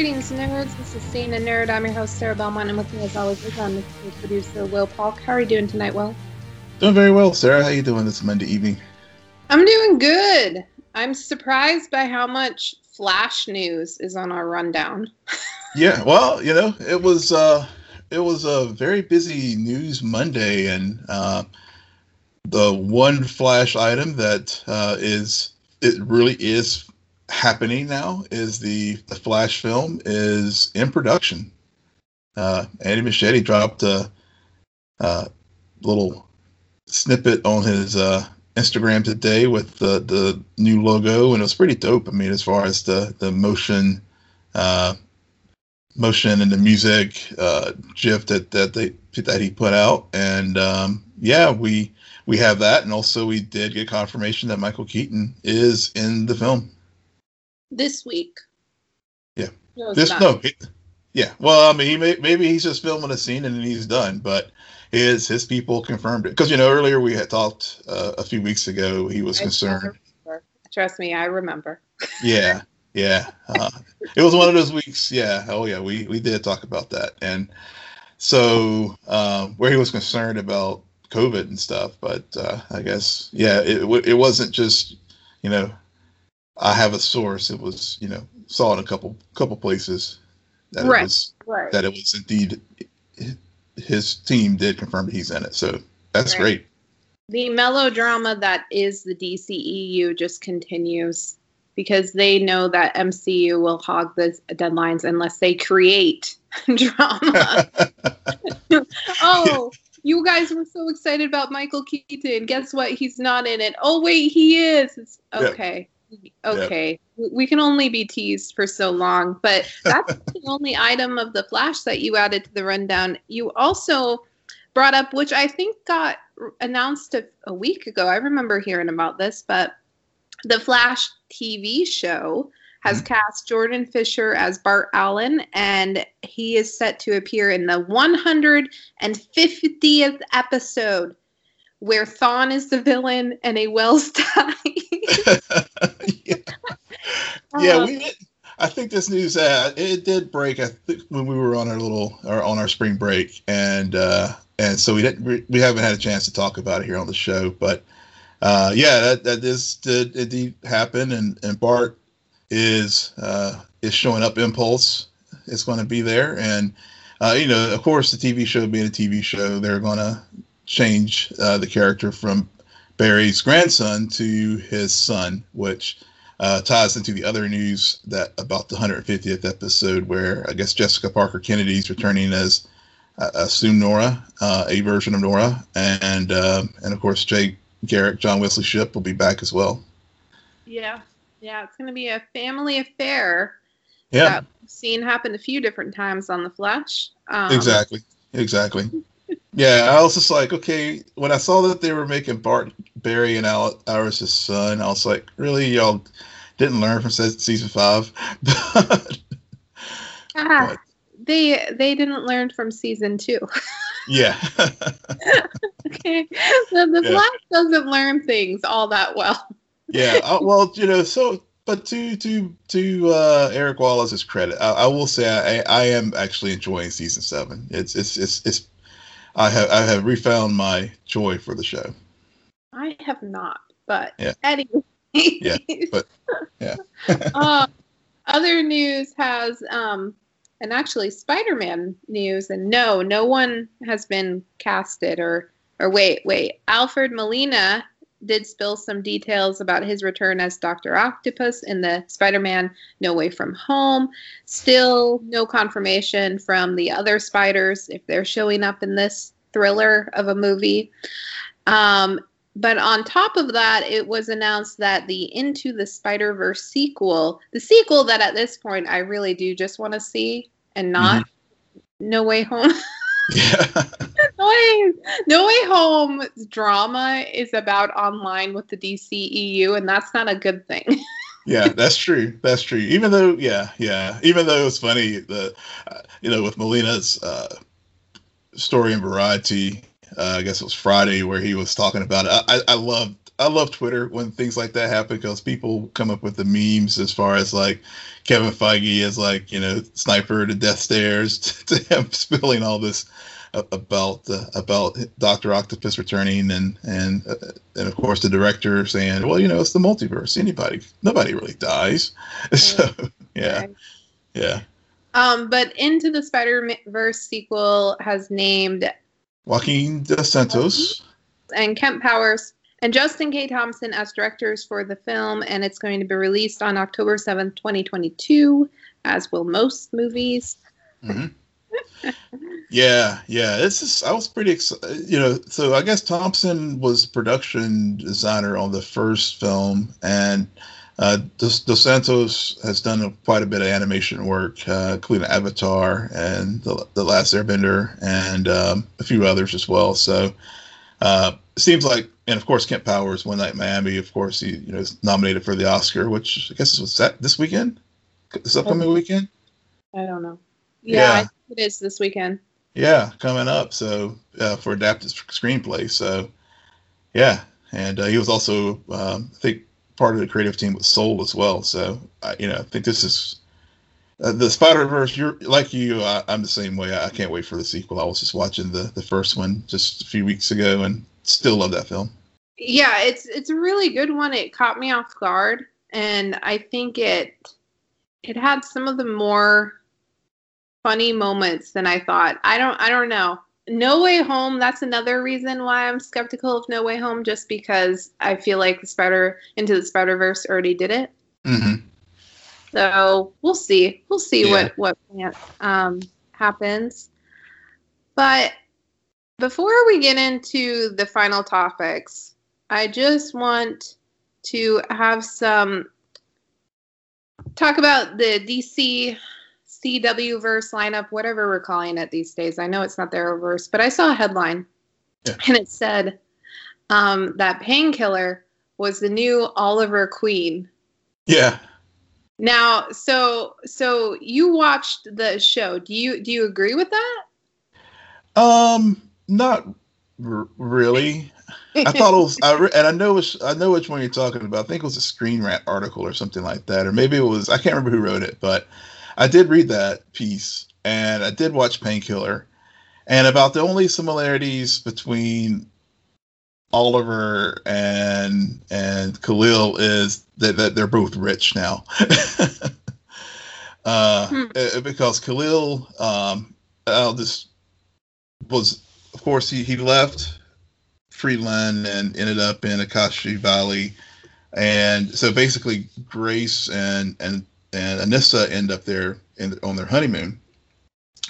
Greetings, nerds. This is Scene and Nerd. I'm your host, Sarah Belmont, and with me, as always, is on the producer, Will Polk. How are you doing tonight, Will? Doing very well, Sarah. How are you doing this Monday evening? I'm doing good. I'm surprised by how much Flash news is on our rundown. yeah, well, you know, it was uh, it was a very busy news Monday, and uh, the one Flash item that uh, is it really is happening now is the the Flash film is in production. Uh, Andy Muschietti dropped a, a little snippet on his uh, Instagram today with the the new logo, and it was pretty dope. I mean, as far as the the motion, uh, motion and the music uh, GIF that that they that he put out, and um, yeah, we we have that, and also we did get confirmation that Michael Keaton is in the film this week. Yeah, no, this not. no, yeah. Well, I mean, he may, maybe he's just filming a scene and then he's done, but his his people confirmed it because you know earlier we had talked uh, a few weeks ago he was I concerned. Trust me, I remember. yeah, yeah. Uh, it was one of those weeks. Yeah. Oh yeah. We we did talk about that, and so um, where he was concerned about COVID and stuff, but uh, I guess yeah, it it wasn't just you know I have a source. It was you know saw in a couple couple places that right. it was right. that it was indeed his team did confirm that he's in it. So that's right. great. The melodrama that is the DCEU just continues because they know that MCU will hog the deadlines unless they create drama. oh, you guys were so excited about Michael Keaton. Guess what? He's not in it. Oh wait, he is. It's, okay. Okay. Yep. We can only be teased for so long, but that's the only item of the flash that you added to the rundown. You also brought up, which I think got announced a, a week ago. I remember hearing about this, but the Flash TV show has mm-hmm. cast Jordan Fisher as Bart Allen, and he is set to appear in the 150th episode where Thawne is the villain and a Wells dies. yeah, yeah um, we did. I think this news uh, it did break. I think when we were on our little or on our spring break, and uh, and so we didn't we haven't had a chance to talk about it here on the show. But uh, yeah, that that this did indeed happen, and and Bart is uh, is showing up. Impulse is going to be there, and uh, you know, of course, the TV show being a TV show, they're going to change uh, the character from Barry's grandson to his son, which uh, ties into the other news that about the 150th episode, where I guess Jessica Parker Kennedy is returning as uh, assume Nora, uh, a version of Nora, and uh, and of course Jay Garrick, John Wesley Shipp will be back as well. Yeah, yeah, it's going to be a family affair. Yeah, seen happen a few different times on the Flash. Um, exactly, exactly yeah, I was just like, okay, when I saw that they were making Bart Barry and Al- Iris' son, I was like, really, y'all didn't learn from season five? but, ah, but, they they didn't learn from season two. yeah. okay, the, the yeah. Flash doesn't learn things all that well. yeah, uh, well, you know, so but to to to uh, Eric Wallace's credit, I, I will say I, I am actually enjoying season seven. It's it's it's it's I have I have refound my joy for the show. I have not, but yeah. anyway. yeah, but yeah. uh, other news has um, and actually Spider-Man news, and no, no one has been casted or or wait, wait. Alfred Molina did spill some details about his return as Dr. Octopus in the Spider Man No Way From Home. Still no confirmation from the other spiders if they're showing up in this thriller of a movie. Um, but on top of that, it was announced that the Into the Spider Verse sequel, the sequel that at this point I really do just want to see and not mm-hmm. No Way Home. Yeah. no, way, Home drama is about online with the DCEU, and that's not a good thing. yeah, that's true. That's true. Even though, yeah, yeah. Even though it was funny, the uh, you know with Molina's uh, story in Variety, uh, I guess it was Friday where he was talking about it. I, I, loved I love Twitter when things like that happen because people come up with the memes as far as like Kevin Feige as like you know sniper to death stairs to him spilling all this about uh, about Doctor Octopus returning and and uh, and of course the director saying, well, you know, it's the multiverse. Anybody, nobody really dies. So yeah, yeah. Um, but Into the Spider Verse sequel has named Joaquin Dos Santos and Kemp Powers and Justin K. Thompson as directors for the film, and it's going to be released on October 7th, 2022, as will most movies. Mm-hmm. yeah, yeah. This is. I was pretty excited. You know, so I guess Thompson was production designer on the first film, and uh, Dos, Dos Santos has done a, quite a bit of animation work, uh, including Avatar and the, the Last Airbender, and um, a few others as well. So uh, it seems like, and of course, Kemp Powers, One Night Miami. Of course, he you know is nominated for the Oscar, which I guess was that this weekend, this upcoming weekend. I don't know. Yeah, yeah. it is this weekend. Yeah, coming up. So uh, for adapted screenplay. So yeah, and uh, he was also um, I think part of the creative team with Soul as well. So I, you know, I think this is uh, the Spider Verse. You're like you. I, am the same way. I, I, can't wait for the sequel. I was just watching the the first one just a few weeks ago, and still love that film. Yeah, it's it's a really good one. It caught me off guard, and I think it it had some of the more funny moments than I thought. I don't I don't know. No Way Home, that's another reason why I'm skeptical of No Way Home, just because I feel like the Spider Into the Spider Verse already did it. Mm-hmm. So we'll see. We'll see yeah. what what um, happens. But before we get into the final topics, I just want to have some talk about the DC CW verse lineup, whatever we're calling it these days. I know it's not their verse, but I saw a headline yeah. and it said um, that Painkiller was the new Oliver Queen. Yeah. Now, so so you watched the show. Do you do you agree with that? Um, not r- really. I thought it was, I re- and I know which I know which one you're talking about. I think it was a Screen Rant article or something like that, or maybe it was I can't remember who wrote it, but I did read that piece and I did watch Painkiller. And about the only similarities between Oliver and and Khalil is that, that they're both rich now. uh, hmm. Eh, because Khalil, um, I'll just was of course he, he left Freeland and ended up in Akasha Valley. And so basically Grace and and and Anissa end up there in, on their honeymoon.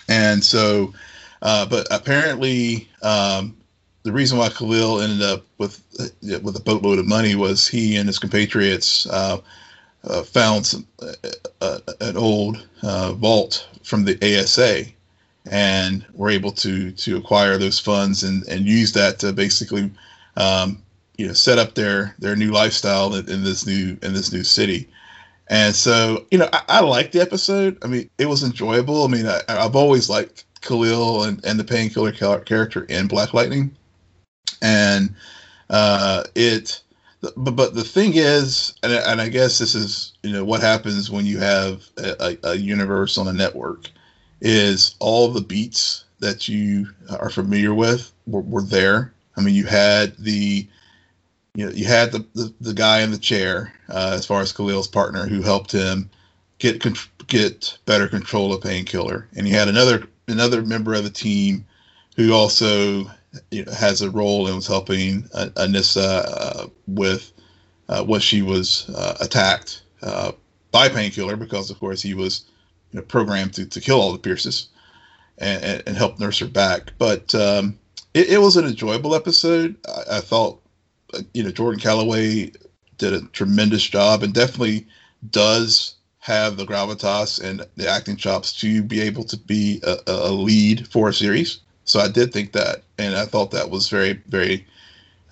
And so, uh, but apparently, um, the reason why Khalil ended up with uh, with a boatload of money was he and his compatriots uh, uh, found some, uh, uh, an old vault from the ASA and were able to to acquire those funds and, and use that to basically um, you know set up their their new lifestyle in, in this new in this new city. And so, you know, I, I the episode. I mean, it was enjoyable. I mean, I, have always liked Khalil and, and the painkiller character in Black Lightning. And uh, it, but, but the thing is, and, and I guess this is, you know, what happens when you have a, a, a universe on a network is all the beats that you are familiar with were, were there. I mean, you had the, you know, you had the, the, the guy in the chair, uh, as far as Khalil's partner, who helped him get get better control of painkiller, and you had another another member of the team who also you know, has a role and was helping uh, Anissa uh, with uh, what she was attacked by painkiller because, of course, he was you know, programmed to, to kill all the Pierces and, and, and help nurse her back. But um, it, it, was an enjoyable episode. I, I thought you know, Jordan Calloway did a tremendous job and definitely does have the gravitas and the acting chops to be able to be a, a, lead for a series. So I did think that, and I thought that was very, very,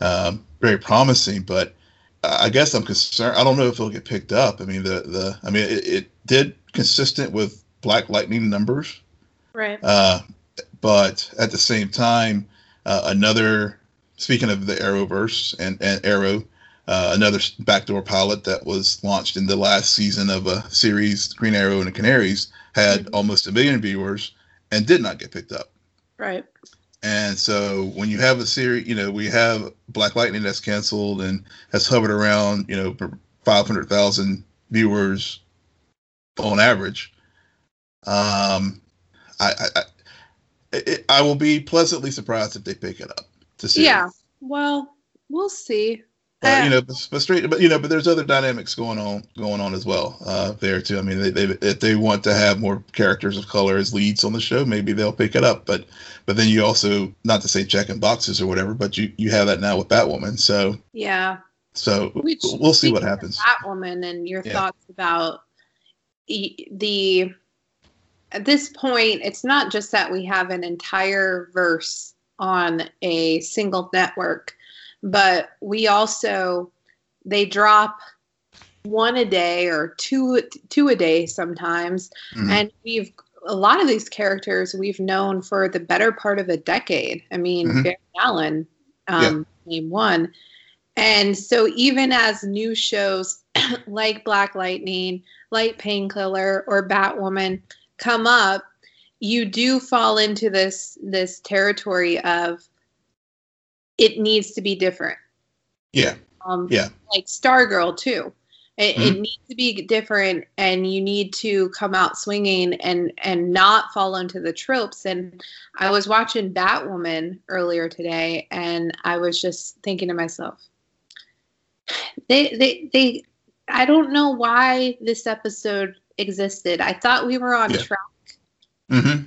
um, very promising. But I guess I'm concerned. I don't know if it'll get picked up. I mean, the the I mean, it, it did consistent with Black Lightning numbers, right? Uh, but at the same time, uh, another speaking of the Arrowverse and, and Arrow, uh, another backdoor pilot that was launched in the last season of a series, Green Arrow and the Canaries, had mm-hmm. almost a million viewers and did not get picked up. Right. And so when you have a series, you know, we have Black Lightning that's canceled and has hovered around, you know, 500,000 viewers on average. Um, I, I, I, I will be pleasantly surprised if they pick it up to see. Yeah. Well, we'll see. Uh, you know, but straight, but you know, but there's other dynamics going on going on as well uh, there too. I mean, they, they if they want to have more characters of color as leads on the show, maybe they'll pick it up. But but then you also, not to say checking boxes or whatever, but you you have that now with Batwoman. So yeah. So Which, we'll see what happens. Batwoman and your yeah. thoughts about the at this point, it's not just that we have an entire verse on a single network but we also they drop one a day or two two a day sometimes mm-hmm. and we've a lot of these characters we've known for the better part of a decade i mean mm-hmm. barry allen um, yeah. name one and so even as new shows like black lightning like painkiller or batwoman come up you do fall into this this territory of it needs to be different. Yeah. Um, yeah. Like Stargirl too. It, mm-hmm. it, needs to be different, and you need to come out swinging and and not fall into the tropes. And I was watching Batwoman earlier today, and I was just thinking to myself, they they they. I don't know why this episode existed. I thought we were on yeah. track. Mm-hmm.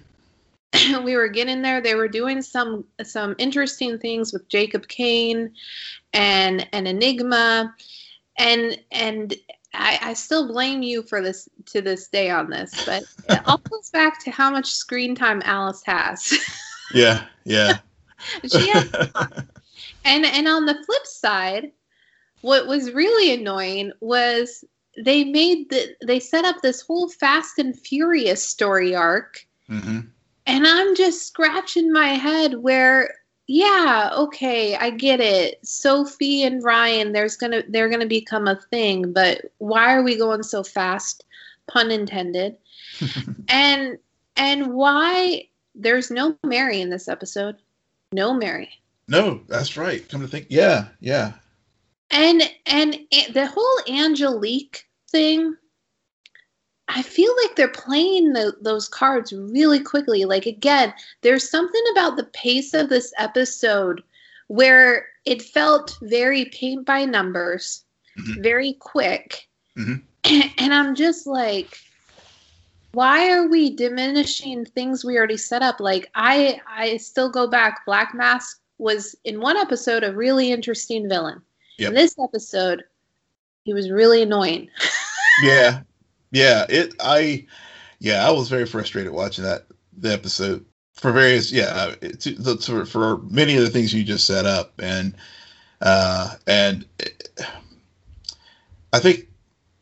we were getting there. They were doing some some interesting things with Jacob Kane and an Enigma, and and I, I, still blame you for this to this day on this, but it all goes back to how much screen time Alice has. yeah, yeah. she has, and and on the flip side, what was really annoying was they made the they set up this whole Fast and Furious story arc. Mm-hmm and I'm just scratching my head where yeah, okay, I get it. Sophie and Ryan, there's gonna they're gonna become a thing, but why are we going so fast? Pun intended. and and why there's no Mary in this episode? No Mary. No, that's right. Come to think, yeah, yeah. And and the whole Angelique thing I feel like they're playing the, those cards really quickly. Like, again, there's something about the pace of this episode where it felt very paint by numbers, mm-hmm. very quick. Mm-hmm. And I'm just like, why are we diminishing things we already set up? Like, I I still go back. Black Mask was in one episode a really interesting villain. Yep. In this episode, he was really annoying. yeah, yeah, it. I, yeah, I was very frustrated watching that the episode for various. Yeah, to, to, for many of the things you just set up, and uh, and it, I think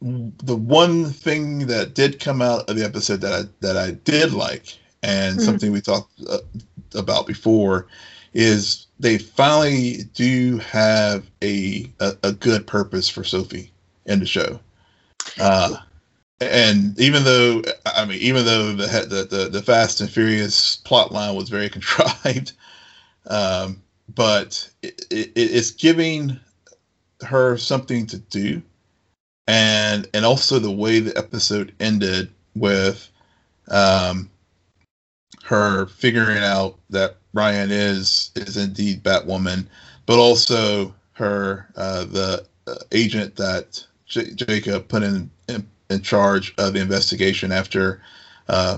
the one thing that did come out of the episode that I that I did like, and mm-hmm. something we talked uh, about before, is they finally do have a, a, a good purpose for Sophie in the show. Uh, and even though I mean, even though the the the, the Fast and Furious plot line was very contrived, um, but it, it, it's giving her something to do, and and also the way the episode ended with um, her figuring out that Ryan is is indeed Batwoman, but also her uh, the uh, agent that J- Jacob put in, in charge of the investigation after uh,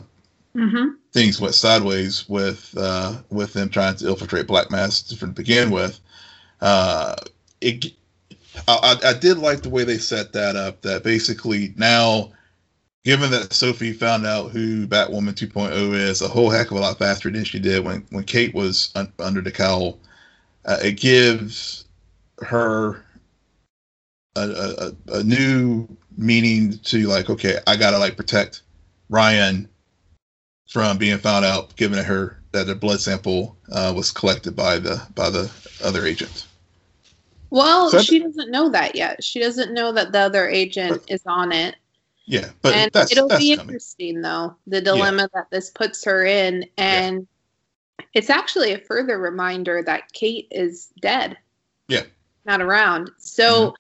mm-hmm. things went sideways with uh, with them trying to infiltrate Black Mask to begin with. Uh, it, I, I did like the way they set that up. That basically now, given that Sophie found out who Batwoman 2.0 is a whole heck of a lot faster than she did when when Kate was un- under the cowl, uh, it gives her a, a, a new meaning to like, okay, I gotta like protect Ryan from being found out, given her that a blood sample uh, was collected by the by the other agent. Well, so she doesn't know that yet. She doesn't know that the other agent but, is on it. Yeah, but and that's, it'll that's be coming. interesting though the dilemma yeah. that this puts her in, and yeah. it's actually a further reminder that Kate is dead. Yeah, not around. So mm-hmm.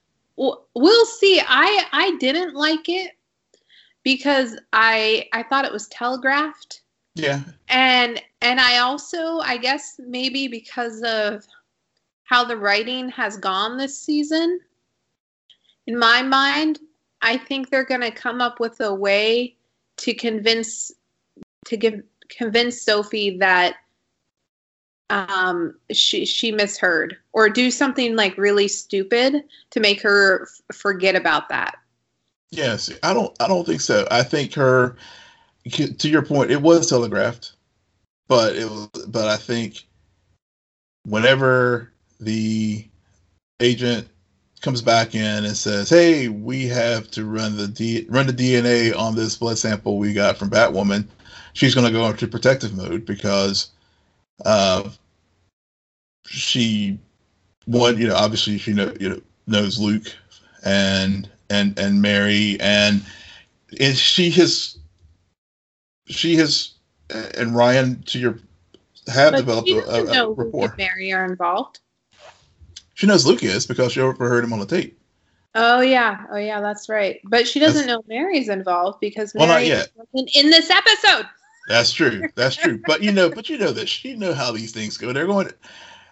We'll see. I I didn't like it because I I thought it was telegraphed. Yeah. And and I also I guess maybe because of how the writing has gone this season. In my mind, I think they're going to come up with a way to convince to give convince Sophie that um, she she misheard or do something like really stupid to make her f- forget about that. Yes, I don't I don't think so. I think her to your point, it was telegraphed, but it was but I think whenever the agent comes back in and says, "Hey, we have to run the D- run the DNA on this blood sample we got from Batwoman." She's going to go into protective mode because uh, she one, you know, obviously she know, you know, knows Luke and and and Mary and and she has she has and Ryan to your have but developed a, a, a rapport. Luke and Mary are involved. She knows Luke is because she overheard him on the tape. Oh yeah, oh yeah, that's right. But she doesn't that's, know Mary's involved because Mary well, not yet. in this episode. That's true. That's true. but you know, but you know this. You know how these things go. They're going. To,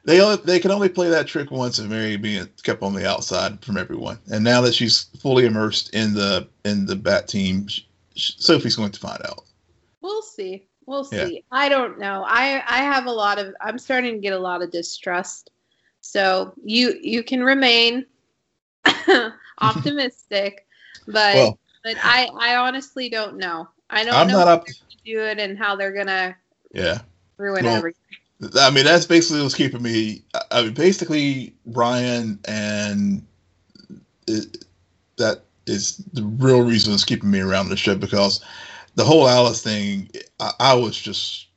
they only, they can only play that trick once of Mary being kept on the outside from everyone. And now that she's fully immersed in the in the Bat team, she, Sophie's going to find out. We'll see. We'll see. Yeah. I don't know. I I have a lot of. I'm starting to get a lot of distrust so you you can remain optimistic, but well, but I I honestly don't know. I don't I'm know not up to do it and how they're gonna yeah ruin well, everything. I mean that's basically what's keeping me. I mean basically Ryan and it, that is the real reason that's keeping me around the show because the whole Alice thing I, I was just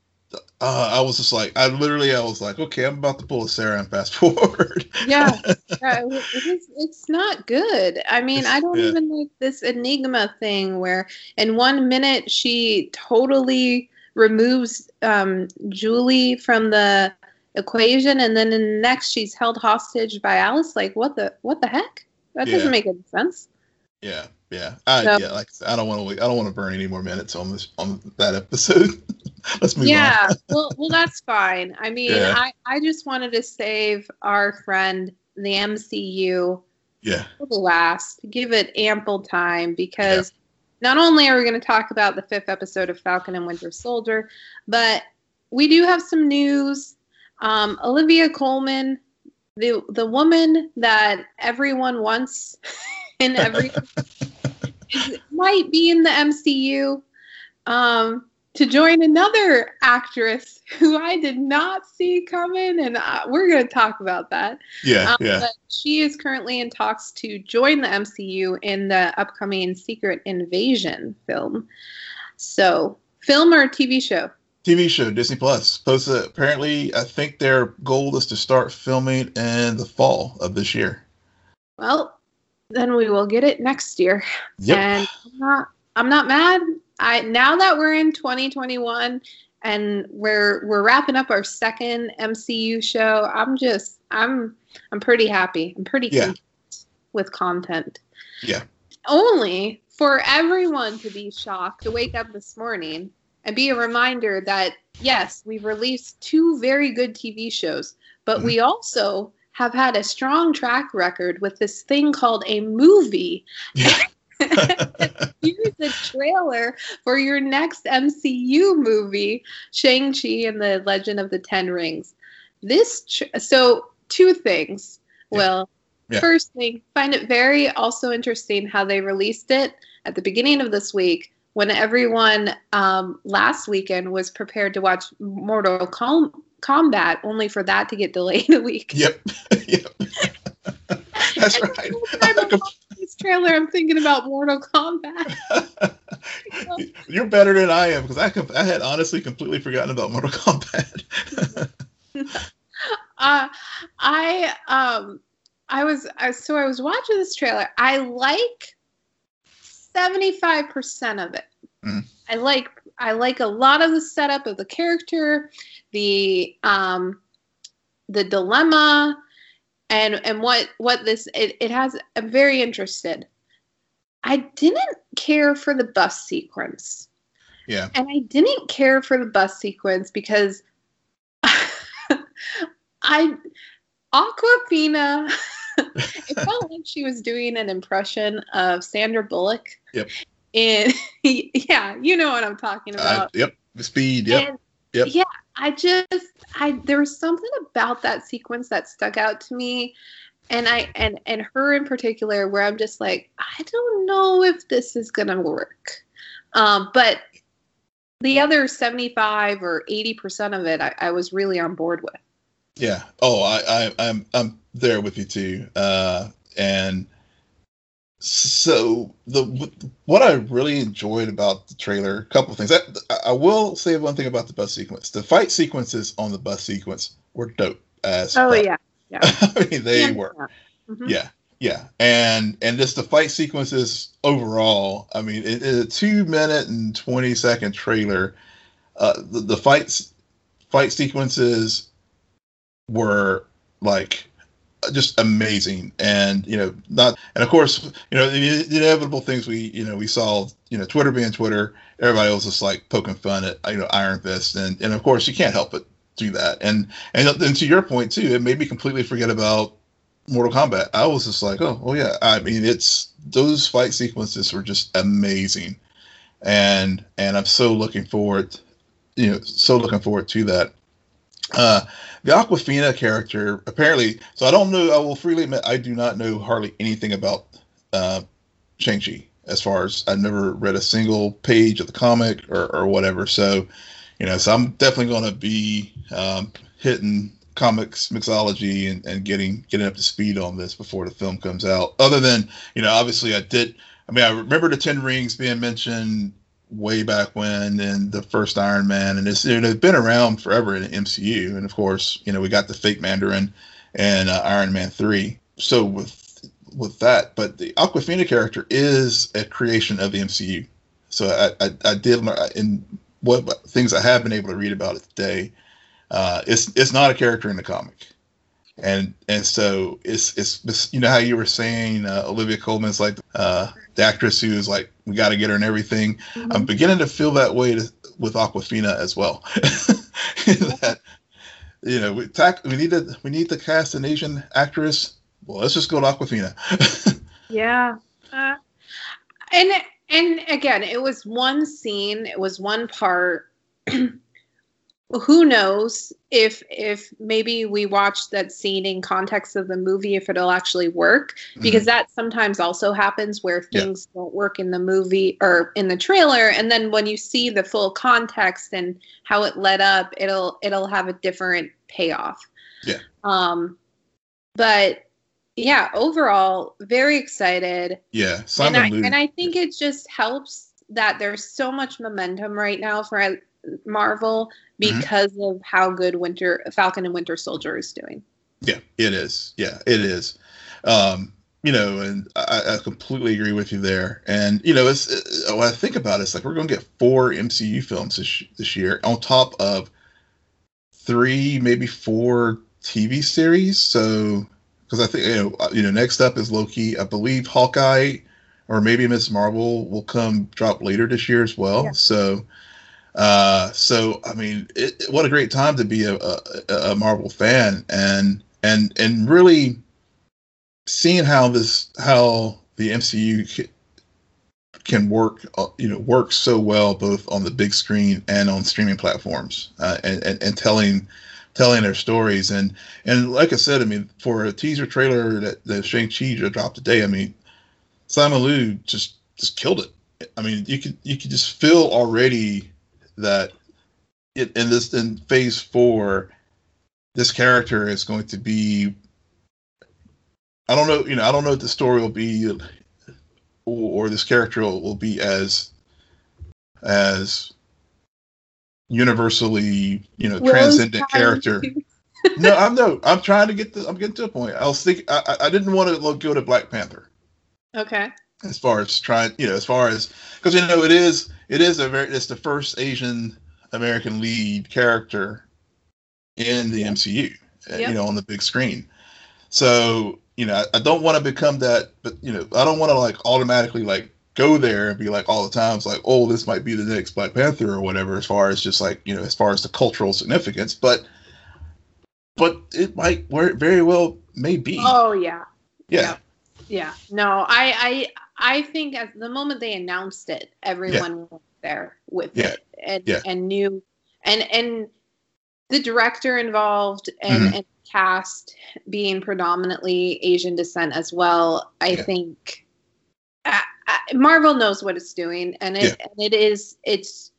uh, I was just like, I literally, I was like, okay, I'm about to pull a Sarah and fast forward. yeah, yeah it is, it's not good. I mean, I don't yeah. even like this enigma thing where in one minute she totally removes um, Julie from the equation, and then in the next she's held hostage by Alice. Like, what the what the heck? That yeah. doesn't make any sense. Yeah, yeah, I, so, yeah. Like I don't want to, I don't want to burn any more minutes on this on that episode. Let's move yeah, on. well, well, that's fine. I mean, yeah. I, I just wanted to save our friend the MCU. Yeah. For the last, give it ample time because. Not only are we going to talk about the fifth episode of Falcon and Winter Soldier, but we do have some news. Um, Olivia Colman, the the woman that everyone wants in every might be in the MCU. Um, to join another actress who I did not see coming, and uh, we're going to talk about that. Yeah, um, yeah. she is currently in talks to join the MCU in the upcoming Secret Invasion film. So, film or TV show? TV show, Disney Plus. Posted apparently, I think their goal is to start filming in the fall of this year. Well, then we will get it next year. Yep. And I'm not, I'm not mad. I now that we're in 2021 and we're we're wrapping up our second MCU show, I'm just I'm I'm pretty happy. I'm pretty yeah. with content. Yeah. Only for everyone to be shocked to wake up this morning and be a reminder that yes, we've released two very good TV shows, but mm-hmm. we also have had a strong track record with this thing called a movie. Yeah. A trailer for your next MCU movie, Shang-Chi and the Legend of the Ten Rings. This tr- so two things. Yeah. Well, yeah. first thing, find it very also interesting how they released it at the beginning of this week when everyone um, last weekend was prepared to watch Mortal Com- Kombat, only for that to get delayed a week. Yep. yep. That's right trailer, I'm thinking about Mortal Kombat. You're better than I am because I, I had honestly completely forgotten about Mortal Kombat. uh, I um I was I, so I was watching this trailer. I like seventy five percent of it. Mhm. I like I like a lot of the setup of the character, the um, the dilemma, and and what what this it, it has. I'm very interested. I didn't care for the bus sequence. Yeah. And I didn't care for the bus sequence because I Awkwafina it felt like she was doing an impression of Sandra Bullock. Yep. And yeah, you know what I'm talking I, about. yep. The speed. Yep. And, Yep. Yeah, I just I there was something about that sequence that stuck out to me. And I and and her in particular where I'm just like, I don't know if this is gonna work. Um, but the other 75 or 80 percent of it I, I was really on board with. Yeah. Oh, I, I, I'm, I'm there with you too. Uh, and so the what I really enjoyed about the trailer, a couple of things. I, I will say one thing about the bus sequence. The fight sequences on the bus sequence were dope as. Oh fuck. yeah. I mean, they Yeah. were. Mhm. Yeah, yeah, and and just the fight sequences overall. I mean, it is a two minute and twenty second trailer. Uh, the, the fights fight sequences were like just amazing, and you know, not and of course, you know, the, the inevitable things we you know we saw. You know, Twitter being Twitter, everybody was just like poking fun at you know Iron Fist, and and of course you can't help but do that. And and and to your point too, it made me completely forget about Mortal Kombat. I was just like, oh, oh yeah. I mean, it's those fight sequences were just amazing, and and I'm so looking forward, you know, so looking forward to that. Uh, the Awkwafina character apparently. So I don't know. I will freely admit I do not know hardly anything about uh, Shang Chi. As far as I've never read a single page of the comic or, or whatever. So, you know, so I'm definitely going to be um, hitting ComiXology and, and getting getting up to speed on this before the film comes out. Other than you know, obviously I did. I mean, I remember the Ten Rings being mentioned way back when in the first Iron Man, and it's it's been around forever in the MCU. And of course, you know, we got the fake Mandarin and uh, Iron Man three. So with with that, but the Awkwafina character is a creation of the MCU. So I I, I did in what things I have been able to read about it today uh, it's it's not a character in the comic, and and so it's it's, you know how you were saying uh, Olivia Colman's like uh, the actress who is like we got to get her and everything. Mm-hmm. I'm beginning to feel that way to, with Awkwafina as well. that you know we tack, we need to we need to cast an Asian actress. Well, let's just go to Awkwafina. Yeah. Uh, and and again, it was one scene, it was one part. Who knows if if maybe we watch that scene in context of the movie if it'll actually work because that sometimes also happens where Yeah. things don't work in the movie or in the trailer and then when you see the full context and how it led up it'll it'll have a different payoff. Yeah. Um but yeah, overall very excited yeah, and I, and I think it just helps that there's so much momentum right now for uh, Mm-hmm. because of how good Winter Falcon and Winter Soldier is doing. Yeah, it is. Yeah, it is. Um, you know, and I, I completely agree with you there. And you know, it's it, when I think about it, it's like we're going to get four MCU films this this year on top of three, maybe four TV series. So, because I think you know, uh, you know, next up is Loki. I believe Hawkeye or maybe Miss Marvel will come drop later this year as well. Yeah. So. Uh, so I mean, it, what a great time to be a, a, a Marvel fan, and and and really seeing how this how the MCU ca- can work, uh, you know, work so well both on the big screen and on streaming platforms, uh, and, and and telling telling their stories, and and like I said, I mean, for a teaser trailer that that Shang Chi dropped today, I mean, Simu Liu just just killed it. I mean, you could you could just feel already that it, in this in phase four, this character is going to be. I don't know, you know, I don't know what the story will be, or, or this character will, will be as as universally, you know, transcendent character. no, I'm no. I'm trying to get the. I'm getting to a point. I was thinking. I, I didn't want to go to Black Panther. Okay. As far as trying, you know, as far as because you know it is it is a very it's the first Asian American lead character in the MCU. Uh, yep. You know, on the big screen. So you know, I, I don't want to become that, but you know, I don't want to like automatically like go there and be like all the times like, oh, this might be the next Black Panther or whatever, as far as just like you know, as far as the cultural significance, but but it might where very well may be. Oh yeah. Yeah. Yeah. yeah. No, I I think at the moment they announced it, everyone yeah. was there with yeah. it and yeah. and knew and and the director involved and, mm-hmm. and cast being predominantly Asian descent as well. I think uh, uh, Marvel knows what it's doing, and it and it is it's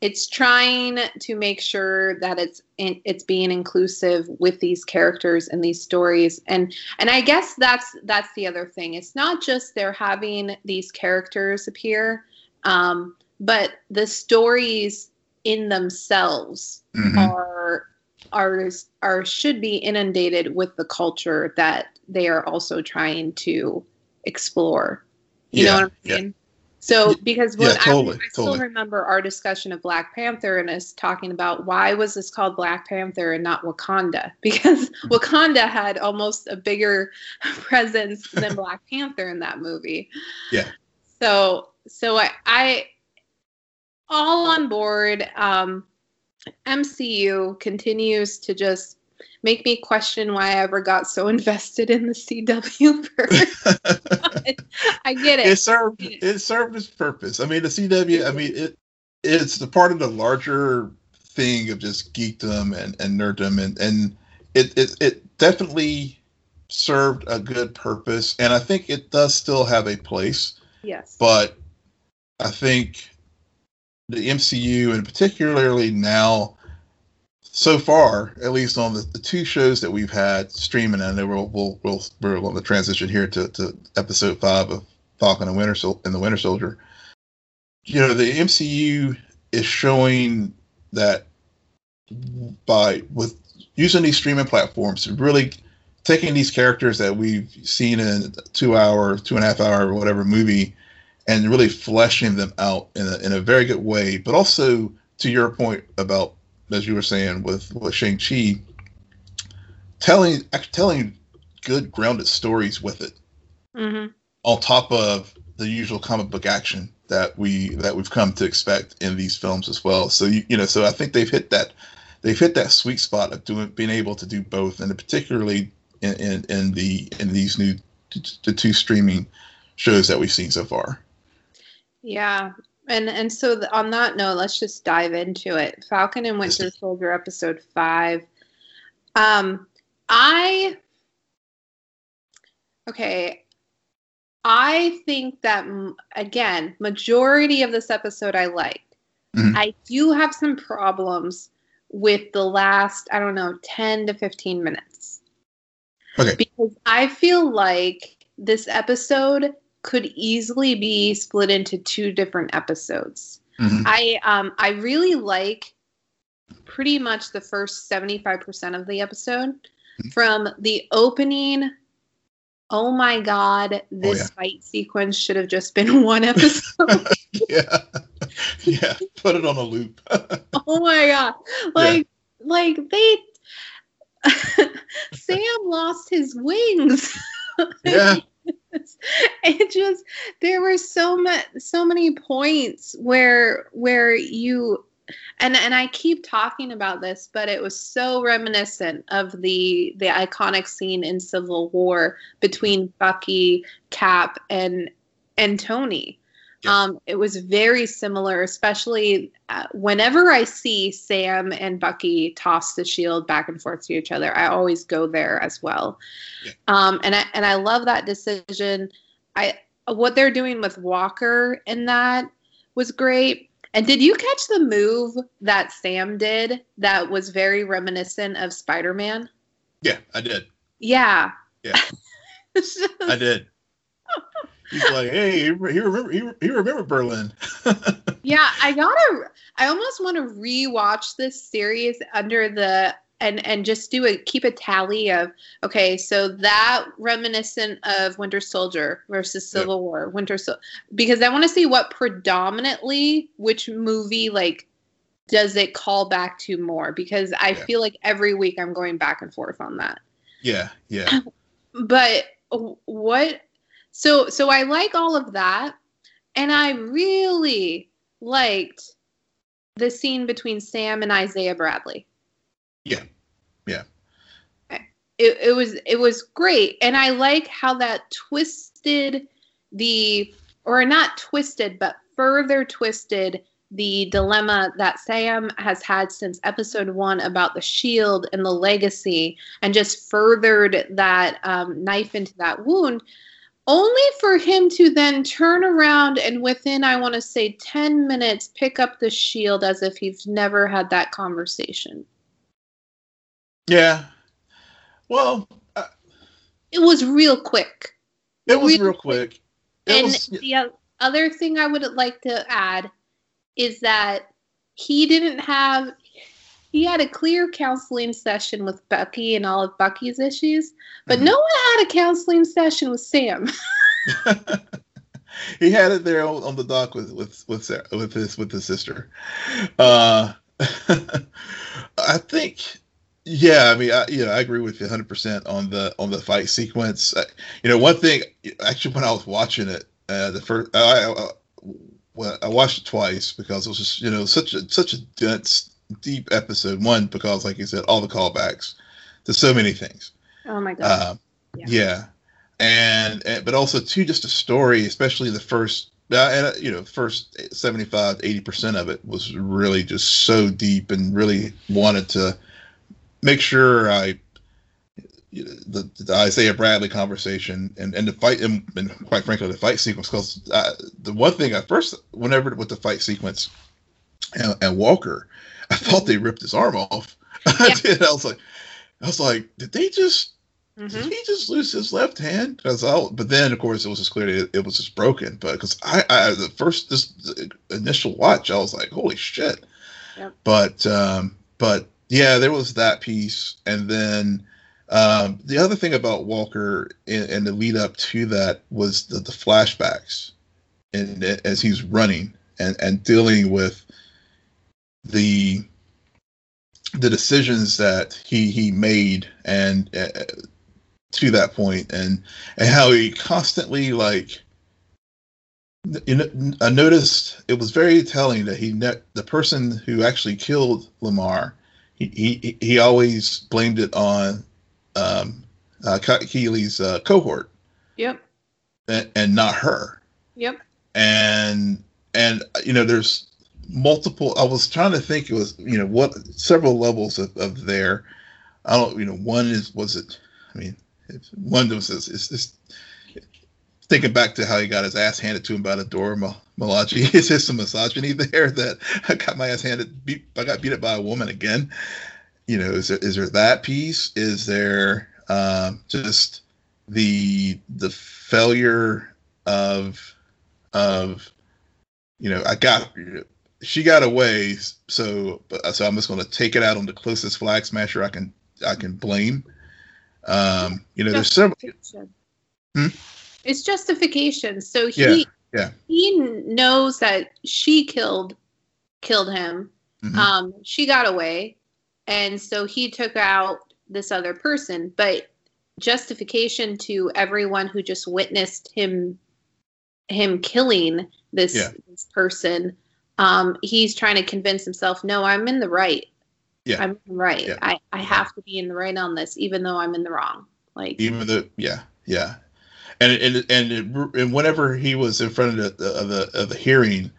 it's trying to make sure that it's in, it's being inclusive with these characters and these stories and and I guess that's that's the other thing it's not just they're having these characters appear um, but the stories in themselves mm-hmm. are are are should be inundated with the culture that they are also trying to explore you yeah, know what I'm saying? So because yeah, totally, I, I still totally. remember our discussion of Black Panther and us talking about why was this called Black Panther and not Wakanda? Because Wakanda had almost a bigger presence than Black Panther in that movie. Yeah. So so I I all on board. Um, MCU continues to just make me question why I ever got so invested in the CW. I get it. It served it served its purpose. I mean, the CW. I mean, it it's the part of the larger thing of just geekdom and and nerddom, and and it it it definitely served a good purpose, and I think it does still have a place. Yes. But I think the MCU, and particularly now so far, at least on the, the two shows that we've had streaming, and we'll, we'll, we'll, we're on the transition here to, to episode five of Falcon and Winter Sol- and the Winter Soldier. You know, the MCU is showing that by with using these streaming platforms, really taking these characters that we've seen in a two hour, two and a half hour, whatever movie, and really fleshing them out in a, in a very good way, but also to your point about as you were saying with with Shang Chi, telling telling good grounded stories with it, mm-hmm. on top of the usual comic book action that we that we've come to expect in these films as well. So you, you know, so I think they've hit that they've hit that sweet spot of doing being able to do both, and particularly in in, in the in these new the two streaming shows that we've seen so far. Yeah, and and so the, on that note, let's just dive into it. Falcon and Winter Soldier episode 5. Um I Okay, I think that again, majority of this episode I liked. Mm-hmm. I do have some problems with the last, I don't know, 10 to 15 minutes. Okay. Because I feel like this episode could easily be split into two different episodes. Mm-hmm. I um I really like pretty much the first 75% of the episode mm-hmm. from the opening oh my god this oh, yeah. fight sequence should have just been one episode yeah yeah put it on a loop oh my god like yeah. like they sam lost his wings yeah it just there were so much so many points where where you and and I keep talking about this, but it was so reminiscent of the the iconic scene in Civil War between Bucky, Cap, and and Tony. Um, it was very similar, especially uh, whenever I see Sam and Bucky toss the shield back and forth to each other. I always go there as well, yeah. um, and I and I love that decision. I what they're doing with Walker in that was great. And did you catch the move that Sam did that was very reminiscent of Spider Man? Yeah, I did. Yeah. Yeah. I did. He's like, hey, he remember he, he remember Berlin. yeah, I gotta. I almost want to rewatch this series under the and and just do a keep a tally of okay so that reminiscent of winter soldier versus civil yep. war winter so because i want to see what predominantly which movie like does it call back to more because i yeah. feel like every week i'm going back and forth on that yeah yeah but what so so i like all of that and i really liked the scene between sam and isaiah bradley yeah. Yeah. It, it was it was great and i like how that twisted the or not twisted but further twisted the dilemma that sam has had since episode one about the shield and the legacy and just furthered that um, knife into that wound only for him to then turn around and within i want to say 10 minutes pick up the shield as if he's never had that conversation yeah. Well, uh, it was real quick. It was real, real quick. It and was, the other thing I would like to add is that he didn't have he had a clear counseling session with Bucky and all of Bucky's issues, but mm-hmm. no one had a counseling session with Sam. he had it there on, on, the dock with with with Sarah, with his with his sister. Uh, I think yeah, I mean, I, you know, I agree with you 100 percent on the on the fight sequence. Uh, you know, one thing actually when I was watching it, uh, the first I, I, well, I watched it twice because it was just you know such a such a dense, deep episode. One because, like you said, all the callbacks to so many things. Oh my god. Uh, yeah. yeah. And, and but also two, just a story, especially the first uh, and uh, you know first 75 80 percent of it was really just so deep and really wanted to make sure I the, the Isaiah Bradley conversation and, and the fight and, and quite frankly the fight sequence because uh, the one thing I first whenever with the fight sequence and, and Walker I thought they ripped his arm off yeah. I did I was like I was like did they just mm-hmm. did he just lose his left hand because but then of course it was just clear it, it was just broken but because I, I the first this initial watch I was like holy shit yep. but um but yeah, there was that piece, and then um, the other thing about Walker and, the lead up to that was the, the flashbacks, and as he's running and and dealing with the the decisions that he he made and uh, to that point and and how he constantly like you know, I noticed it was very telling that he ne- the person who actually killed Lamar he he, always blamed it on um, uh, Keeley's uh, cohort. Yep. And, and not her. Yep. And and you know, there's multiple. I was trying to think. It was you know what several levels of, of there. I don't you know one is was it. I mean, one was is, is, is thinking back to how he got his ass handed to him by the Dora Milaje. Is there some misogyny there that I got my ass handed? Beat, I got beat up by a woman again. You know, is there is there that piece? Is there um, just the the failure of of you know I got she got away, so so I'm just going to take it out on the closest flag smasher I can I can blame. Um, you know, there's several. Hmm? It's justification. So he yeah, yeah. he knows that she killed killed him. Mm-hmm. Um, she got away, and so he took out this other person. But justification to everyone who just witnessed him him killing this, yeah. this person. Um, he's trying to convince himself, no, I'm in the right. Yeah. I'm right. Yeah. I, I have to be in the right on this, even though I'm in the wrong. Like even the yeah, yeah and and and, and whenever he was in front of the of the, of the hearing,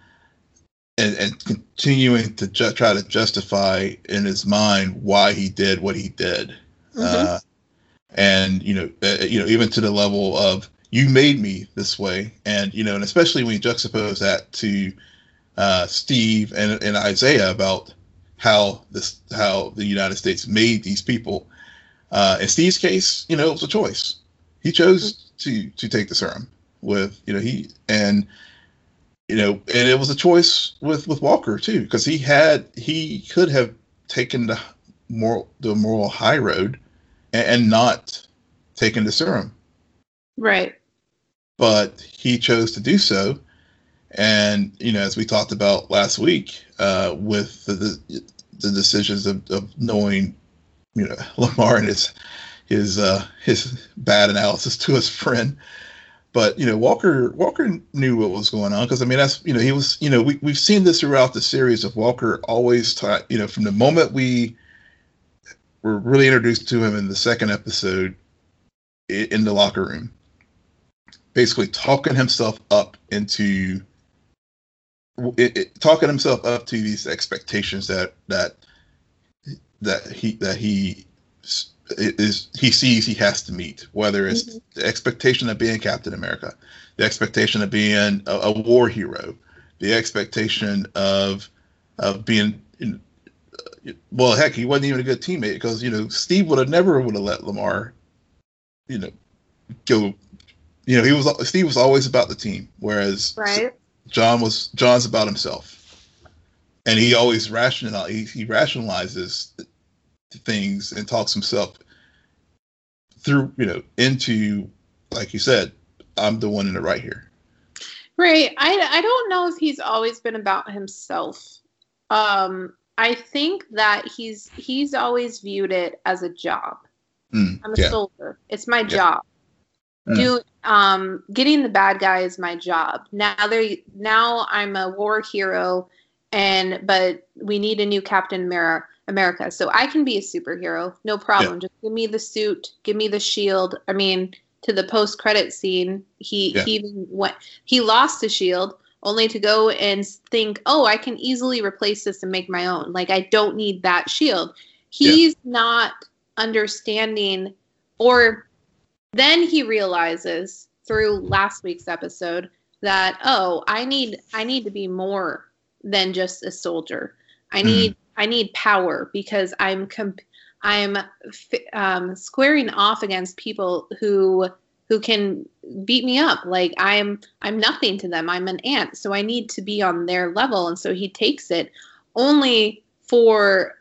and, and continuing to ju- try to justify in his mind why he did what he did, mm-hmm. uh, and you know, uh, you know, even to the level of you made me this way, and you know, and especially when you juxtapose that to uh, Steve and, and Isaiah about how this how the United States made these people. Uh, in Steve's case, you know, it was a choice. He chose to to take the serum with you know he and you know and it was a choice with with Walker too because he had he could have taken the moral the moral high road and, and not taken the serum. Right. But he chose to do so. And, you know, as we talked about last week, uh, with the, the, the decisions of, of knowing, you know, Lamar and his his uh, his bad analysis to his friend. But you know, Walker Walker knew what was going on because I mean that's you know he was you know we we've seen this throughout the series of Walker always taught you know from the moment we were really introduced to him in the second episode in the locker room, basically talking himself up into it, it, talking himself up to these expectations that that that he that he is he sees he has to meet whether it's mm-hmm. the expectation of being captain america the expectation of being a, a war hero the expectation of of being well heck he wasn't even a good teammate because you know steve would have never would have let lamar you know go you know he was steve was always about the team whereas right. John was john's about himself. And he always rational he, he rationalizes things and talks himself through you know into like you said i'm the one in the right here. Right. I i don't know if he's always been about himself. Um i think that he's he's always viewed it as a job. Mm, i'm a yeah. soldier. It's my yeah. job mm. do um getting the bad guy is my job now they now i'm a war hero and but we need a new captain america America. So I can be a superhero, no problem. Yeah. Just give me the suit, give me the shield. I mean, to the post credit scene, he yeah. he even went he lost the shield only to go and think, "Oh, I can easily replace this and make my own. Like I don't need that shield." He's yeah. not understanding or then he realizes through last week's episode that, "Oh, I need I need to be more than just a soldier. I mm-hmm. need I need power because I'm comp- I'm um, squaring off against people who who can beat me up. Like I'm I'm nothing to them. I'm an ant, so I need to be on their level. And so he takes it only for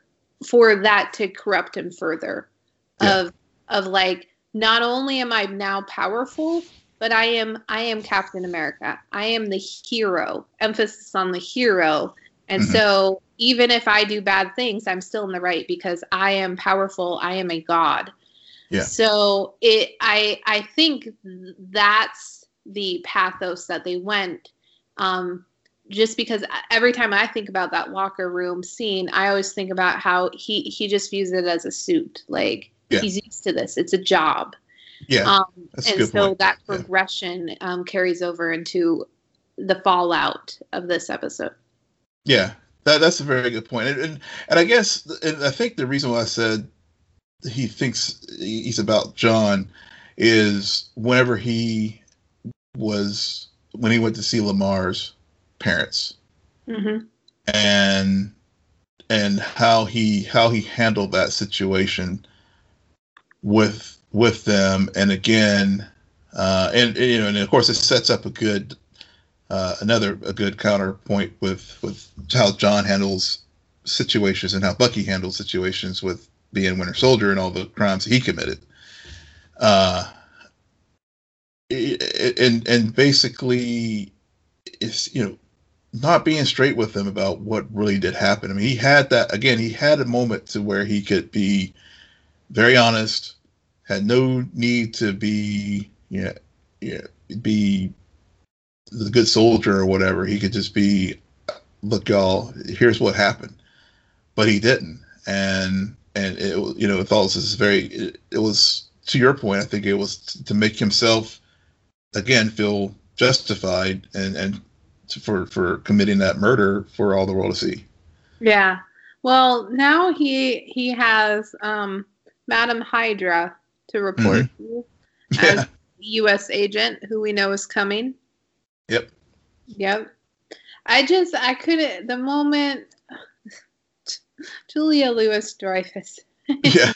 for that to corrupt him further. Yeah. Of of like not only am I now powerful, but I am I am Captain America. I am the hero. Emphasis on the hero. And mm-hmm. so even if I do bad things, I'm still in the right because I am powerful. I am a god. Yeah. So it, I, I think that's the pathos that they went. Um, just because every time I think about that locker room scene, I always think about how he he just views it as a suit. Like yeah. he's used to this. It's a job. Yeah. Um, and so point. that progression yeah. um, carries over into the fallout of this episode. Yeah, that, that's a very good point. And, and, and I guess, and I think the reason why I said he thinks he's about John is whenever he was, when he went to see Lamar's parents mm-hmm. and, and how he, how he handled that situation with, with them. And again, uh, and, and you know, and of course it sets up a good uh, another a good counterpoint with with how John handles situations and how Bucky handles situations with being Winter Soldier and all the crimes he committed. Uh, and and basically, it's you know not being straight with them about what really did happen. I mean, he had that again. He had a moment to where he could be very honest, had no need to be know, you be the good soldier or whatever. He could just be, look, y'all, here's what happened, but he didn't, and and it you know, it was this very. It, it was to your point. I think it was to make himself again feel justified and and for for committing that murder for all the world to see. Yeah. Well, now he he has um, Madam Hydra to report mm-hmm. as yeah. U.S. agent who we know is coming. Yep. Yep. I just I couldn't the moment Julia Louis Dreyfus. Yeah.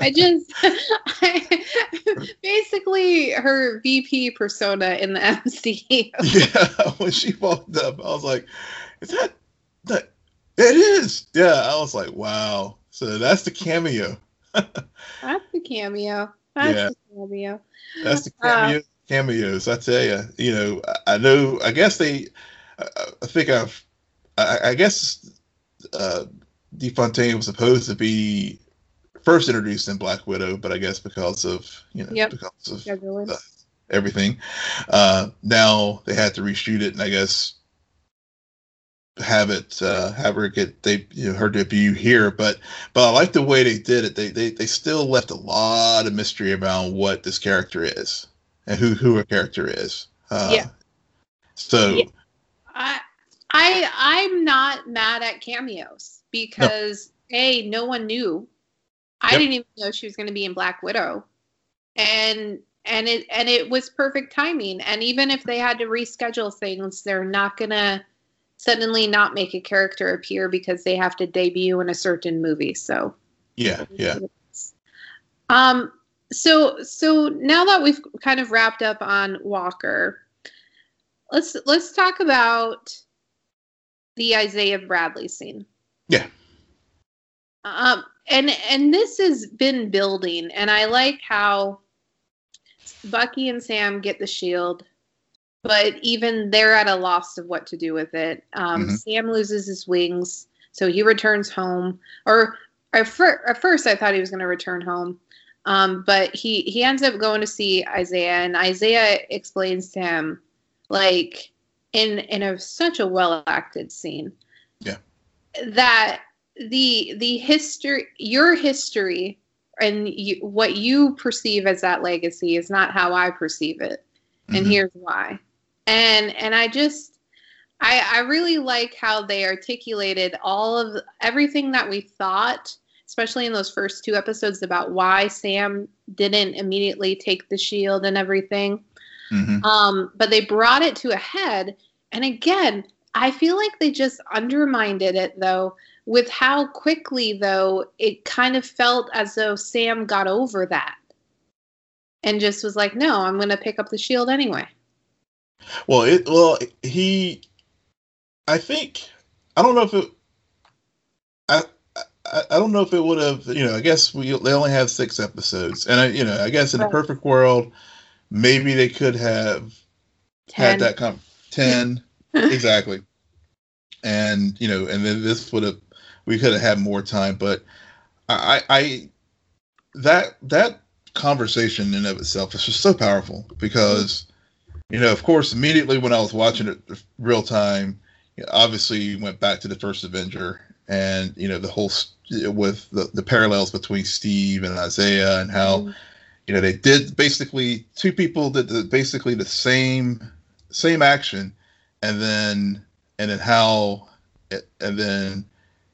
I just I, basically her VP persona in the MCU. Yeah, when she walked up, I was like, "Is that that It is. Yeah, I was like, wow. So that's the cameo. That's the cameo. That's Yeah. the cameo. That's the cameo, cameos. I tell you, you know, I- I know. I guess they. I, I think I've. I, I guess uh, DeFontaine was supposed to be first introduced in Black Widow, but I guess because of you know Yep. because of uh, everything, uh, now they had to reshoot it, and I guess have it uh, have her get they you know, her debut here. But but I like the way they did it. They they they still left a lot of mystery around what this character is and who who her character is. Uh, Yeah. So Yeah. I I I'm not mad at cameos because a no one knew. I Yep. didn't even know she was going to be in Black Widow, and and it and it was perfect timing. And even if they had to reschedule things, they're not gonna suddenly not make a character appear because they have to debut in a certain movie. So yeah yeah um, so so now that we've kind of wrapped up on Walker, let's let's talk about the Isaiah Bradley scene. Yeah. Um, and and this has been building, and I like how Bucky and Sam get the shield, but even they're at a loss of what to do with it. Um, Mhm. Sam loses his wings, so he returns home. Or at, fir- at first, I thought he was going to return home, um, but he he ends up going to see Isaiah, and Isaiah explains to him, like in in a such a well acted scene, Yeah. that the the history your history and you, what you perceive as that legacy is not how I perceive it and Mhm. here's why and and i just i i really like how they articulated all of everything that we thought especially in those first two episodes about why sam didn't immediately take the shield and everything. Mhm. um but they brought it to a head. And again i feel like they just undermined it though with how quickly though it kind of felt as though sam got over that and just was like no i'm going to pick up the shield anyway Well, it well he, I think I don't know if it. I I, I don't know if it would have you know I guess we they only have six episodes and I you know I guess in a perfect world maybe they could have had Ten. that com- ten exactly and you know and then this would have we could have had more time but I I I- that that conversation in and of itself is just so powerful because you know of course immediately when I was watching it real time you know, obviously went back to the first Avenger and you know the whole with the, the parallels between Steve and Isaiah and how mm-hmm. you know they did basically two people did the, basically the same same action and then and then how and then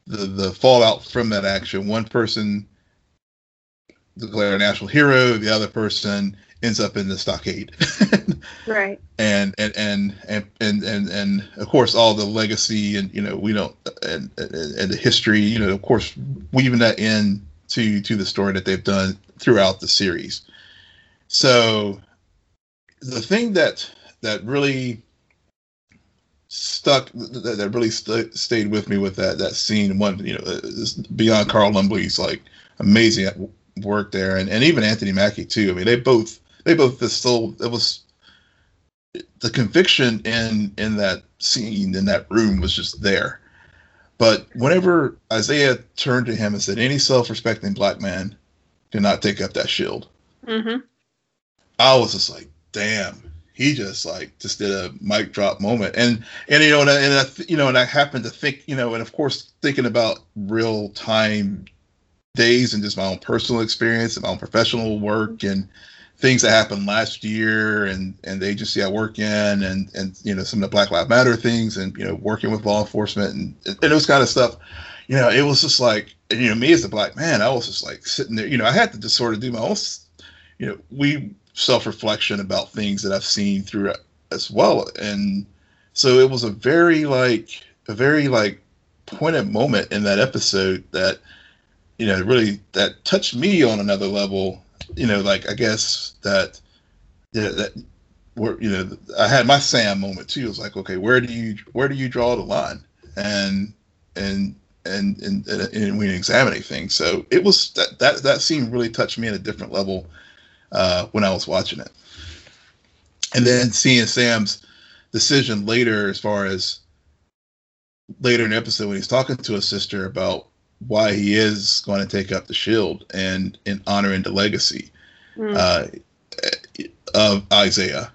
the the fallout from that action. One person declared a national hero the other person ends up in the stockade. Right. And and and and and and, and of course all the legacy and you know we don't and, and and the history you know of course weaving that in to to the story that they've done throughout the series. So the thing that that really stuck that, that really st- stayed with me with that that scene one you know beyond carl lumbly's like amazing work there. And, and even anthony mackie too. I mean they both they both just still it was the conviction in in that scene in that room was just there but whenever isaiah turned to him and said any self-respecting black man cannot take up that shield mm-hmm. I was just like, damn. He just like just did a mic drop moment, and and you know, and I, and I you know, and I happened to think, you know, and of course thinking about real time days and just my own personal experience and my own professional work and things that happened last year and and the agency I work in and and you know some of the Black Lives Matter things and you know working with law enforcement and and those kind of stuff. You know, it was just like you know me as a black man, I was just like sitting there. You know, I had to just sort of do my own. You know, we self-reflection about things that I've seen through as well. And so it was a very like a very like poignant moment in that episode that you know really that touched me on another level. You know, like I guess that yeah, that where you know I had my Sam moment too. It was like, okay, where do you where do you draw the line? And and and and, and we examining things. So it was that that that scene really touched me at a different level uh, when I was watching it, and then seeing Sam's decision later, as far as later in the episode when he's talking to his sister about why he is going to take up the shield and in honor and the legacy mm. uh, of Isaiah.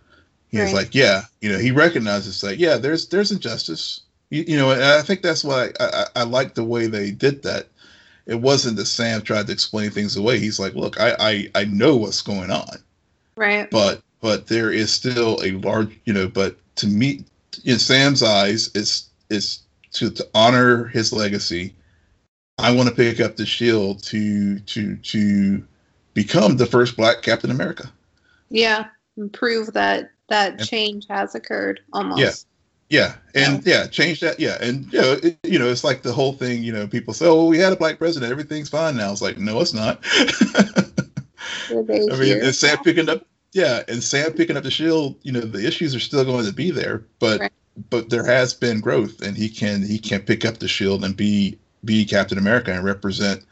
He's right. like, yeah, you know, he recognizes like, yeah, there's there's injustice you, you know, and I think that's why I, I, I like the way they did that. It wasn't that Sam tried to explain things away. He's like, look, I, I, I know what's going on. Right. But but there is still a large, you know, but to me, in Sam's eyes, it's it's to, to honor his legacy. I want to pick up the shield to to to become the first Black Captain America. Yeah, and prove that that change has occurred almost. Yeah, yeah, and yeah. yeah, change that. Yeah, and you know, it, you know, it's like the whole thing. You know, people say, "Oh, we had a black president, everything's fine now." It's like, no, it's not. I mean, and Sam picking up, yeah, and Sam picking up the shield. You know, the issues are still going to be there, but right. but there has been growth, and he can he can pick up the shield and be be Captain America and represent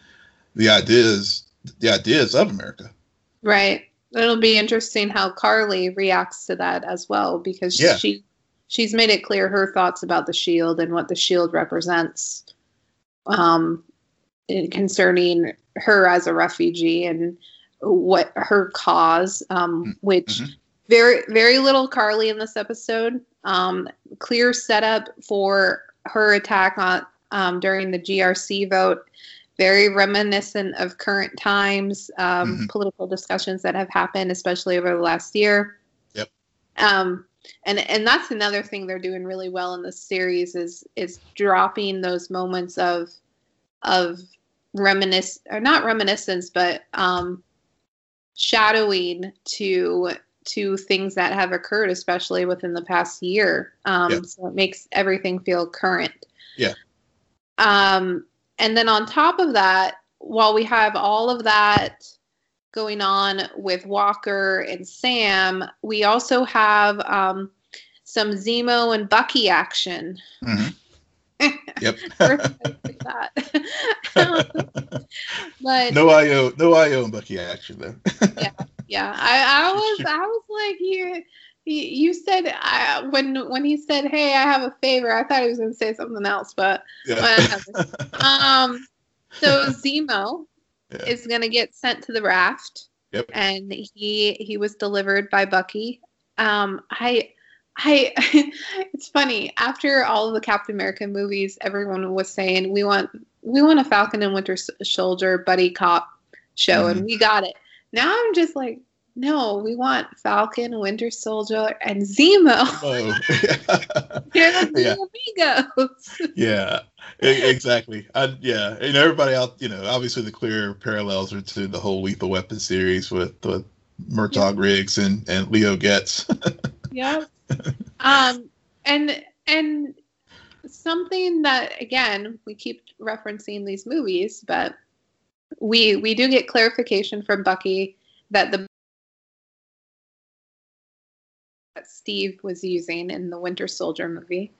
the ideas the ideas of America. Right. It'll be interesting how Carly reacts to that as well because yeah. she she's made it clear her thoughts about the shield and what the shield represents um, concerning her as a refugee and what her cause, um, mm-hmm. which mm-hmm. very very little Carly in this episode. Um, clear setup for her attack on um, during the GRC vote. Very reminiscent of current times, um, mm-hmm. political discussions that have happened, especially over the last year. Yep. Um, and and that's another thing they're doing really well in this series is is dropping those moments of of reminisce or not reminiscence but um shadowing to to things that have occurred especially within the past year um yeah. so it makes everything feel current yeah um and then on top of that while we have all of that going on with Walker and Sam, we also have um, some Zemo and Bucky action. Mm-hmm. Yep. but no Ayo, no Ayo and Bucky action though. yeah, yeah. I, I was, I was like, you, you said I, when when he said, "Hey, I have a favor," I thought he was going to say something else, but yeah. um, so Zemo yeah. is going to get sent to the raft. Yep. And he he was delivered by Bucky. Um, I I it's funny after all of the Captain America movies, everyone was saying we want we want a Falcon and Winter Soldier buddy cop show, mm-hmm. and we got it. Now I'm just like, no, we want Falcon, Winter Soldier, and Zemo. Oh. They're the yeah. amigos. yeah, exactly. I, yeah, and everybody out, you know, obviously the clear parallels are to the whole Lethal Weapon series with the Murtaugh yep. Riggs and and Leo Getz. yep. Um, and and something that again we keep referencing these movies, but we we do get clarification from Bucky that the Steve was using in the Winter Soldier movie.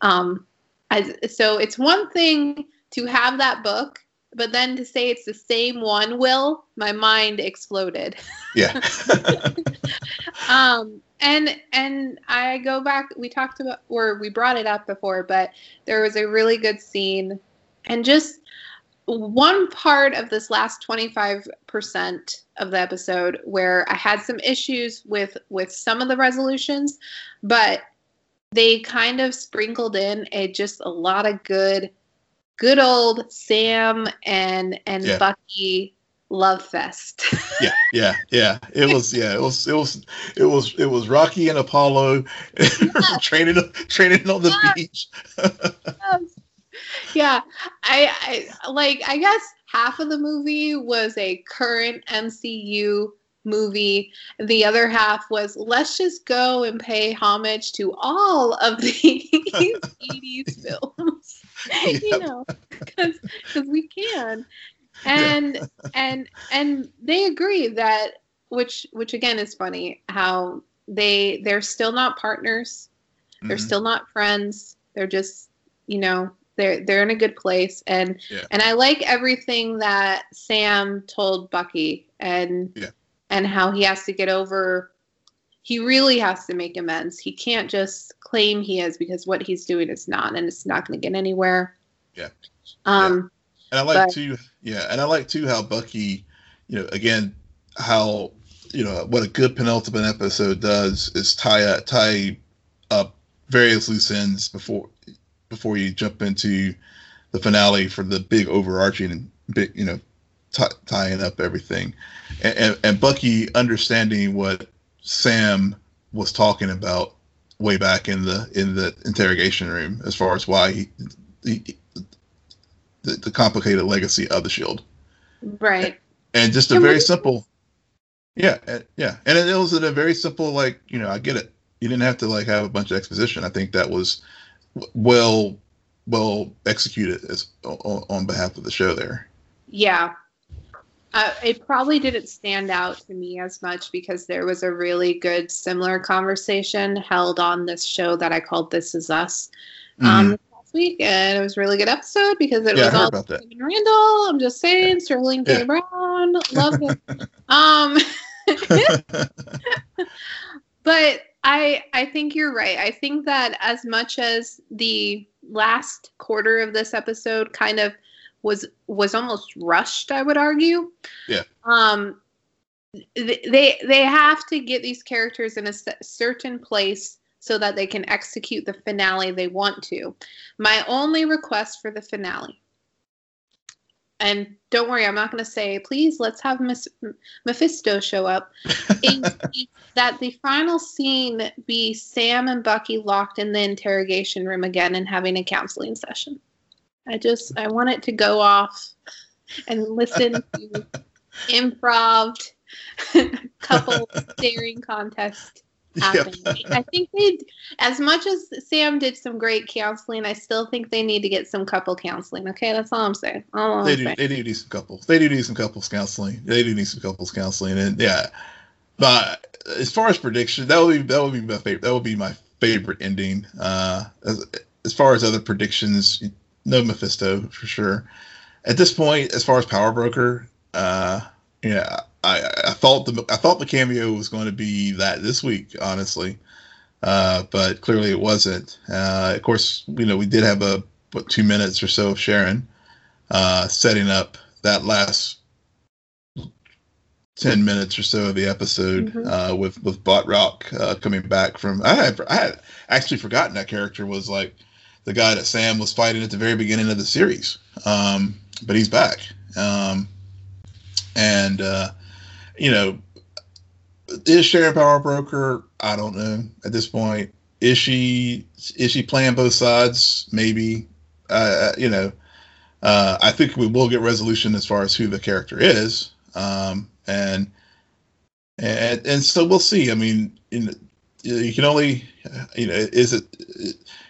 Um, as, so it's one thing to have that book, but then to say it's the same one, Will, my mind exploded. Yeah. um, and and I go back. We talked about, or we brought it up before, but there was a really good scene, and just one part of this last 25% of the episode where I had some issues with with some of the resolutions, but they kind of sprinkled in a just a lot of good good old Sam and and yeah. Bucky love fest. yeah, yeah, yeah. It was yeah, it was it was it was it was Rocky and Apollo training training on the yes. beach. yes yeah, I, I like. I guess half of the movie was a current MCU movie. The other half was let's just go and pay homage to all of these 80s films, yep. you know, because because we can. And yeah. and and they agree that which which again is funny how they they're still not partners. They're mm-hmm. still not friends. They're just, you know, they're they're in a good place and Yeah. and I like everything that Sam told Bucky and Yeah. and how he has to get over he really has to make amends. He can't just claim he is because what he's doing is not and it's not going to get anywhere. Yeah. Um And I like But- too, yeah, and I like too how Bucky, you know, again, how you know what a good penultimate episode does is tie tie up various loose ends before before you jump into the finale for the big overarching and big, you know, t- tying up everything, and, and, and Bucky understanding what Sam was talking about way back in the in the interrogation room as far as why he, he the, the complicated legacy of the shield. Right. and just a And very we- simple yeah yeah. And it, it was in a very simple like you know i get it. You didn't have to like have a bunch of exposition. I think that was well well executed as on, on behalf of the show there Yeah. Uh, it probably didn't stand out to me as much because there was a really good similar conversation held on this show that I called This Is Us um, last week. And it was a really good episode because it Mm-hmm. yeah was all about that Randall. I'm just saying, Sterling K. Yeah. Brown. Love him. um, but I I think you're right. I think that as much as the last quarter of this episode kind of was was almost rushed, I would argue. Yeah. Um they they have to get these characters in a certain place so that they can execute the finale they want to. My only request for the finale and don't worry, I'm not going to say, please, let's have Miss Mephisto show up. that the final scene be Sam and Bucky locked in the interrogation room again and having a counseling session. I just, I want it to go off and listen to improv couple staring contest happen. I think they, as much as Sam did some great counseling, I still think they need to get some couple counseling. Okay, that's all I'm saying. All I'm they do saying. they do need some couples they do need some couples counseling they do need some couples counseling and yeah but as far as prediction that would be that would be my favorite that would be my favorite ending uh as, as far as other predictions no mephisto for sure at this point as far as power broker uh yeah i i thought the i thought the cameo was going to be that this week honestly. Uh but clearly it wasn't. Uh of course you know we did have a what two minutes or so of sharon uh, setting up that last 10 minutes or so of the episode Mhm. uh, with with Batroc uh, coming back from I had, I had actually forgotten that character was like the guy that Sam was fighting at the very beginning of the series. Um, but he's back. Um, and uh, you know is Sharon Power Broker I don't know at this point is she is she playing both sides maybe uh, you know uh, I think we will get resolution as far as who the character is, um, and and and so we'll see. I mean, in, you can only, you know, is it?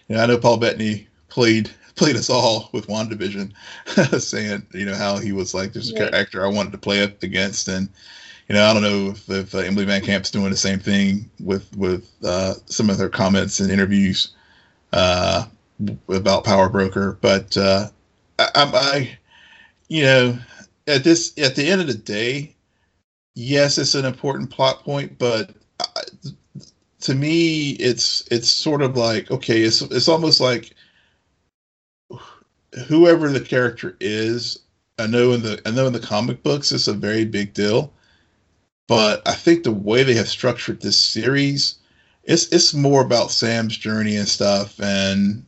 You know, I know Paul Bettany played played us all with WandaVision, saying you know how he was like there's a character I wanted to play up against, and you know I don't know if, if uh, Emily VanCamp's doing the same thing with with uh, some of her comments and interviews uh, about Power Broker, but. Uh, I, I, you know, at this at the end of the day, yes, it's an important plot point, but I, to me, it's it's sort of like okay, it's it's almost like whoever the character is. I know in the I know in the comic books it's a very big deal, but I think the way they have structured this series, it's it's more about Sam's journey and stuff, and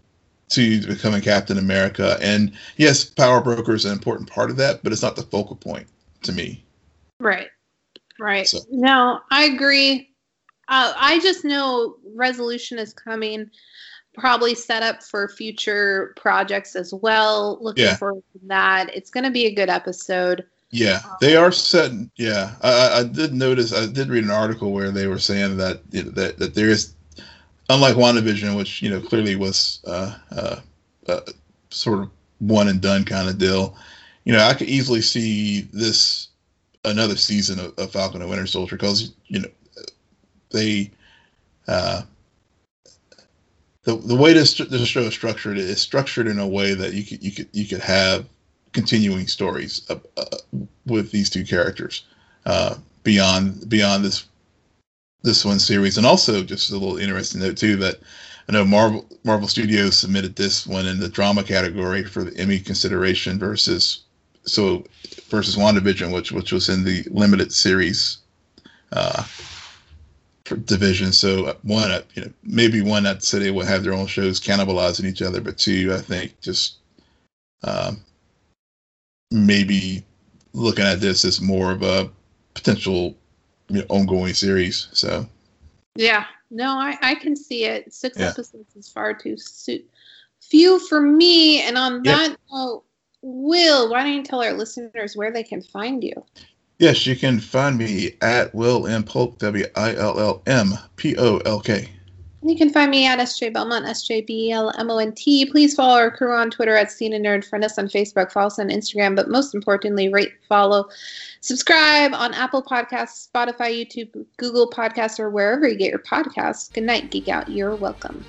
to becoming Captain America. And yes, Power Broker is an important part of that, but it's not the focal point to me. Right. Right. So- No, I agree. Uh, I just know resolution is coming, probably set up for future projects as well. Looking Yeah. forward to that. It's going to be a good episode. Yeah, they are setting. Yeah, I, I- did notice. I did read an article where they were saying that that that there is, unlike WandaVision, which you know clearly was uh, uh, uh, sort of one and done kind of deal. You know, I could easily see this another season of, of Falcon and Winter Soldier because you know they uh, the the way this the show is structured is structured in a way that you could you could you could have continuing stories uh, uh, with these two characters uh, beyond beyond this this one series, and also just a little interesting note too that I know Marvel Marvel Studios submitted this one in the drama category for the Emmy consideration versus so versus WandaVision, which which was in the limited series uh, division. So uh, one, uh, you know, maybe one that they would have their own shows cannibalizing each other, but two, I think just um, maybe looking at this as more of a potential you know, ongoing series. So yeah, no, I I can see it. Six yeah. episodes is far too su- few for me. And on that note, Will, why don't you tell our listeners where they can find you? Yes, you can find me at Will M Polk, W I L L M P O L K. You can find me at SJ Belmont, S J B L M O N T. Please follow our crew on Twitter at Scene and Nerd. Friend us on Facebook, follow us on Instagram, but most importantly, rate, follow, subscribe on Apple Podcasts, Spotify, YouTube, Google Podcasts, or wherever you get your podcasts. Good night, Geek Out. You're welcome.